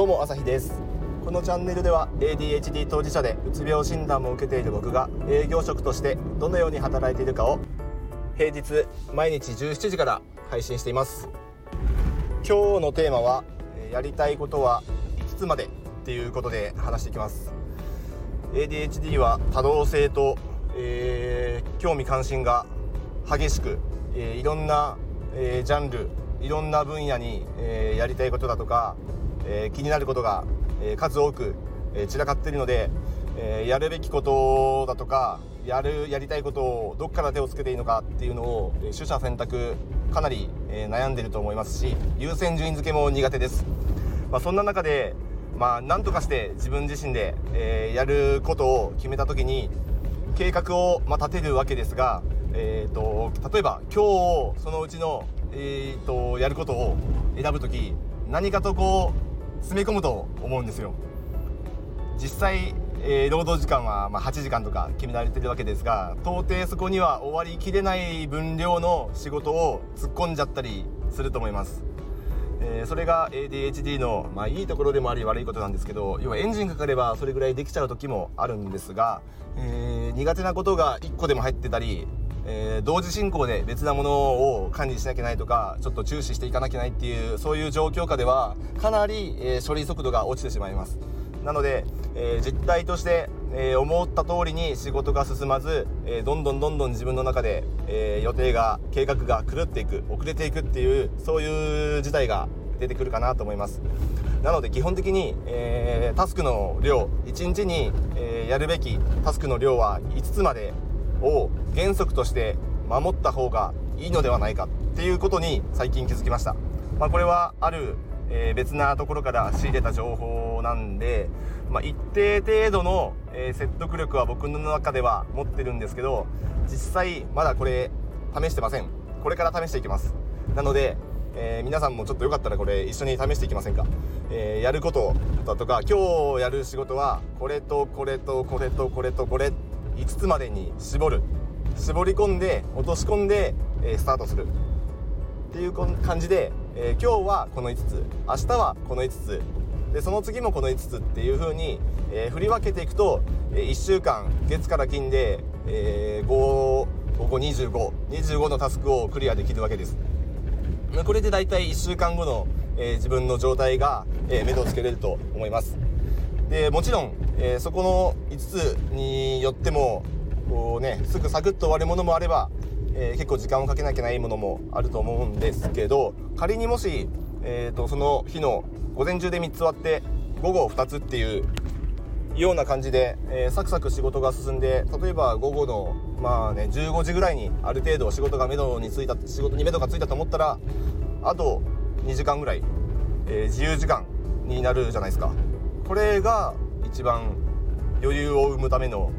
どうも朝日です。このチャンネルでは ADHD 当事者でうつ病診断も受けている僕が営業職としてどのように働いているかを平日毎日17時から配信しています。今日のテーマはやりたいことは5つまで？っていうことで話していきます。ADHD は多動性と、えー、興味関心が激しく、えー、いろんな、えー、ジャンルいろんな分野に、えー、やりたいことだとか、え、気になることが、え、数多く、え散らかっているので、えやるべきことだとかやるやりたいことをどっから手をつけていいのかっていうのを、え取捨選択かなり、え悩んでると思いますし優先順位付けも苦手です、まあ、そんな中でまあ何とかして自分自身で、えやることを決めた時に計画を、まあ、立てるわけですが、えーと例えば今日そのうちのえーと、やることを選ぶ時何かとこう詰め込むと思うんですよ。実際、えー、労働時間はま8時間とか決められてるわけですが到底そこには終わりきれない分量の仕事を突っ込んじゃったりすると思います、えー、それが ADHD の、まあ、いいところでもあり悪いことなんですけど要はエンジンかかればそれぐらいできちゃう時もあるんですが、えー、苦手なことが1個でも入ってたりえー、同時進行で別なものを管理しなきゃいけないとかちょっと注視していかなきゃいけないっていうそういう状況下ではかなり、えー、処理速度が落ちてしまいます。なので、えー、実態として、え思った通りに仕事が進まず、えどんどんどんどん自分の中で、え予定が計画が狂っていく遅れていくっていうそういう事態が出てくるかなと思います。なので基本的に、えタスクの量1日に、えやるべきタスクの量は5つまでを原則として守った方がいいのではないかっていうことに最近気づきました、まあ、これはある、えー、別なところから仕入れた情報なんで、まあ、一定程度の、えー、説得力は僕の中では持ってるんですけど実際まだこれ試してません。これから試していきます。なのでえー、皆さんもちょっとよかったらこれ一緒に試していきませんか、えー、やることだとか今日やる仕事はこれとこれとこれとこれとこれ5つまでに絞る。絞り込んで落とし込んで、えー、スタートする。っていう感じで、えー、今日はこの5つ。明日はこの5つ。でその次もこの5つっていう風に、えー、振り分けていくと、えー、1週間月から金で、えー、5午後2525のタスクをクリアできるわけです。これでだいたい1週間後の、えー、自分の状態が、えー、目処をつけれると思います。でもちろん、えー、そこの5つによってもこうねすぐサクッと終わるものもあれば、えー、結構時間をかけなきゃいけないものもあると思うんですけど仮にもし、えーと、その日の午前中で3つ終わって午後2つっていうような感じで、えー、サクサク仕事が進んで例えば午後のまあね15時ぐらいにある程度仕事が目処についた仕事に目処がついたと思ったらあと2時間ぐらい、えー、自由時間になるじゃないですか。これが一番余裕を生むための、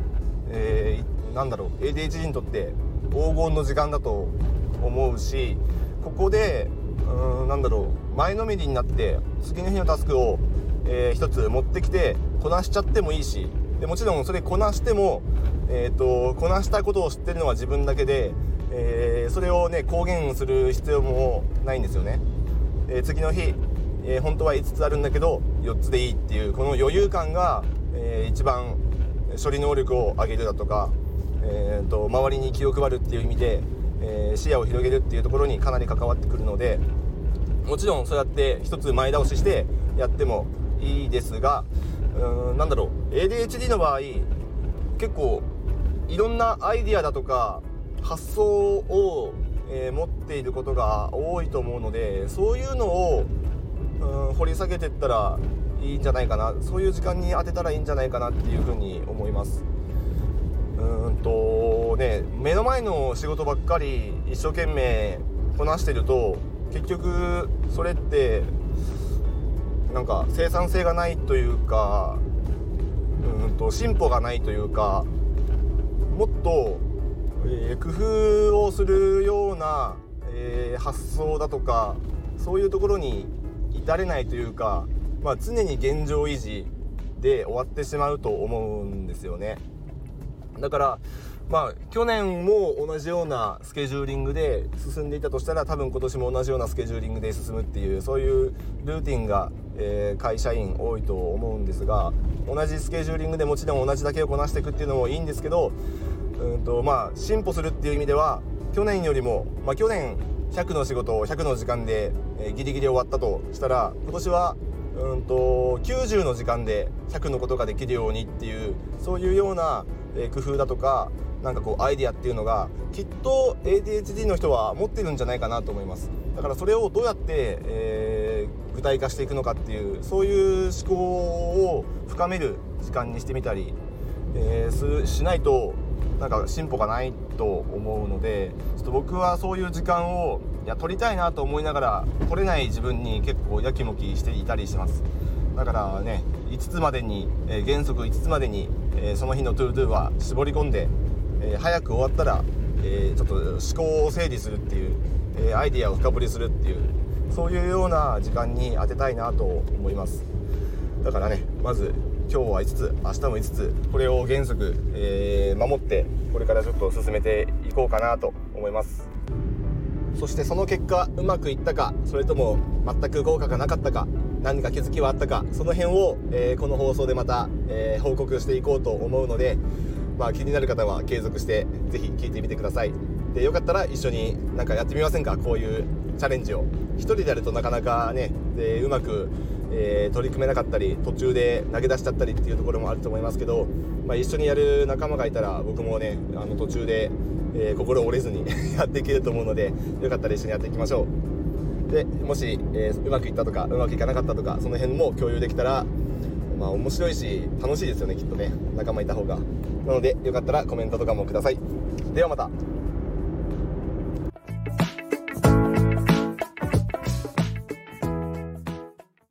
えー、なんだろう ADHD にとって黄金の時間だと思うしここでうんなんだろう前のめりになって次の日のタスクを、えー、一つ持ってきてこなしちゃってもいいしでもちろんそれこなしても、えーと、こなしたことを知ってるのは自分だけで、えー、それをね公言する必要もないんですよね。えー、次の日えー、本当は5つあるんだけど4つでいいっていうこの余裕感が、えー、一番処理能力を上げるだとか、えーと、周りに気を配るっていう意味で、えー、視野を広げるっていうところにかなり関わってくるのでもちろんそうやって1つ前倒ししてやってもいいですがうんなんだろう ADHD の場合結構いろんなアイディアだとか発想を、えー、持っていることが多いと思うのでそういうのをうん掘り下げてったらいいんじゃないかな。そういう時間に当てたらいいんじゃないかなっていうふうに思います。うんとね目の前の仕事ばっかり一生懸命こなしてると結局それってなんか生産性がないというかうんと進歩がないというかもっと、えー、工夫をするような、えー、発想だとかそういうところに至れないというか、まあ、常に現状維持で終わってしまうと思うんですよね。だからまあ去年も同じようなスケジューリングで進んでいたとしたら多分今年も同じようなスケジューリングで進むっていうそういうルーティンが、えー、会社員多いと思うんですが同じスケジューリングでもちろん同じだけをこなしていくっていうのもいいんですけどうんとまあ進歩するっていう意味では去年よりも、まあ、去年100の仕事を100の時間で、えー、ギリギリ終わったとしたら今年はうんと90の時間で100のことができるようにっていうそういうような、工夫だとかなんかこうアイディアっていうのがきっと ADHD の人は持ってるんじゃないかなと思います。だからそれをどうやって、えー、具体化していくのかっていうそういう思考を深める時間にしてみたり、えー、しないとなんか進歩がないと思うのでちょっと僕はそういう時間をいや取りたいなと思いながら取れない自分に結構やきもきしていたりします。だからね5つまでに、えー、原則5つまでに、えー、その日の ToDo は絞り込んで、えー、早く終わったら、えちょっと思考を整理するっていう、えアイディアを深掘りするっていうそういうような時間に当てたいなと思います。だからねまず今日は5つ明日も5つこれを原則、え守ってこれからちょっと進めていこうかなと思います。そしてその結果うまくいったかそれとも全く効果がなかったか何か気づきはあったかその辺を、えー、この放送でまた、えー、報告していこうと思うので、まあ、気になる方は継続して是非聞いてみてください。でよかったら一緒になんかやってみませんか？こういうチャレンジを。1人でやるとなかなかねでうまく、えー、取り組めなかったり途中で投げ出しちゃったりっていうところもあると思いますけど、まあ、一緒にやる仲間がいたら僕もねあの途中でえー、心折れずに やっていけると思うのでよかったら一緒にやっていきましょう。でもし、えー、うまくいったとかうまくいかなかったとかその辺も共有できたらまあ面白いし楽しいですよねきっとね仲間いた方が。なのでよかったらコメントとかもください。ではまた。